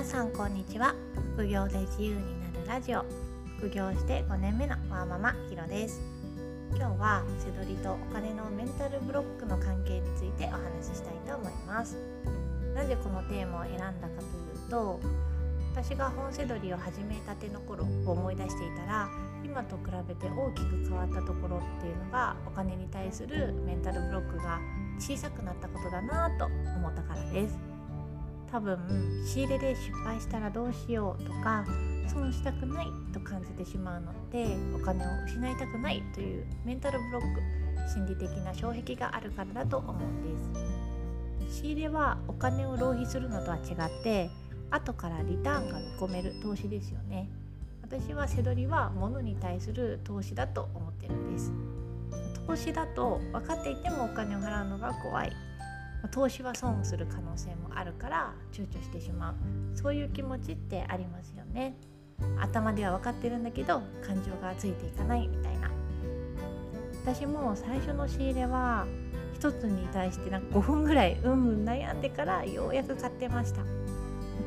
皆さんこんにちは。副業で自由になるラジオ。副業して5年目のワーママひろです。今日はせどりとお金のメンタルブロックの関係についてお話ししたいと思います。なぜこのテーマを選んだかというと私が本せどりを始めたての頃を思い出していたら今と比べて大きく変わったところっていうのがお金に対するメンタルブロックが小さくなったことだなと思ったからです。多分仕入れで失敗したらどうしようとか損したくないと感じてしまうのでお金を失いたくないというメンタルブロック心理的な障壁があるからだと思うんです。仕入れはお金を浪費するのとは違って後からリターンが見込める投資ですよね。私は背取りは物に対する投資だと思ってるんです。投資だと分かっていてもお金を払うのが怖い。投資は損する可能性もあるから躊躇してしまう。そういう気持ちってありますよね。頭では分かってるんだけど感情がついていかないみたいな。私も最初の仕入れは1つに対してなんか5分ぐらいうんうん悩んでからようやく買ってました。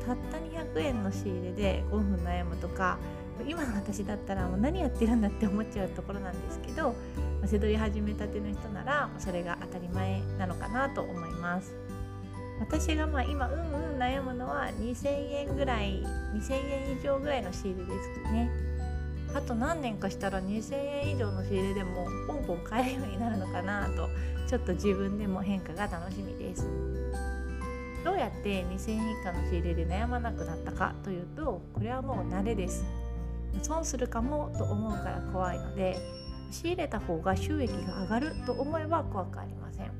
たった200円の仕入れで5分悩むとか今の私だったらもう何やってるんだって思っちゃうところなんですけどせどり始めたての人ならそれが当たり前なのかなと思います。私がまあ今うんうん悩むのは2000円ぐらい2000円以上ぐらいの仕入れですね。あと何年かしたら2000円以上の仕入れでもポンポン買えるようになるのかなとちょっと自分でも変化が楽しみです。どうやって2000円以下の仕入れで悩まなくなったかというとこれはもう慣れです。損するかもと思うから怖いので仕入れた方が収益が上がると思えば怖くありません。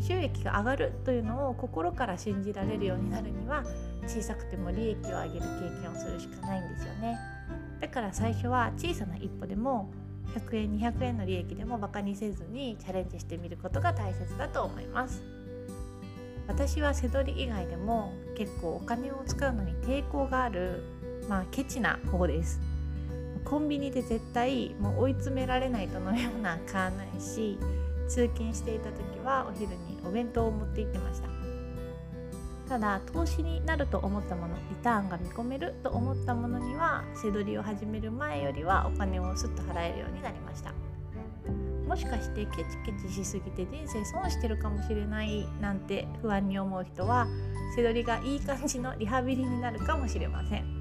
収益が上がるというのを心から信じられるようになるには小さくても利益を上げる経験をするしかないんですよね。だから最初は小さな一歩でも100円200円の利益でもバカにせずにチャレンジしてみることが大切だと思います。私は背取り以外でも結構お金を使うのに抵抗があるまあケチな方です。コンビニで絶対もう追い詰められないと飲み物は買わないし通勤していた時はお昼にお弁当を持って行ってました。ただ投資になると思ったものリターンが見込めると思ったものには背取りを始める前よりはお金をすっと払えるようになりました。もしかしてケチケチしすぎて人生損してるかもしれないなんて不安に思う人は背取りがいい感じのリハビリになるかもしれません。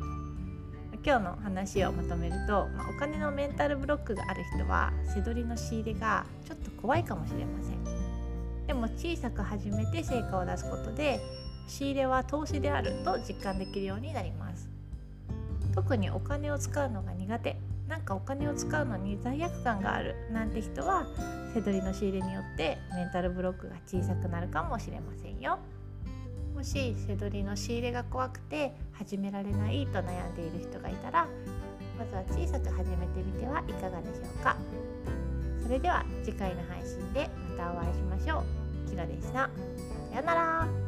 今日の話をまとめると、まあ、お金のメンタルブロックがある人は背取りの仕入れがちょっと怖いかもしれません。でも小さく始めて成果を出すことで仕入れは投資であると実感できるようになります。特にお金を使うのが苦手。なんかお金を使うのに罪悪感がある。なんて人は背取りの仕入れによってメンタルブロックが小さくなるかもしれませんよ。もし背取りの仕入れが怖くて始められないと悩んでいる人がいたらまずは小さく始めてみてはいかがでしょうか。それでは次回の配信でまたお会いしましょう。きのでした。さようなら。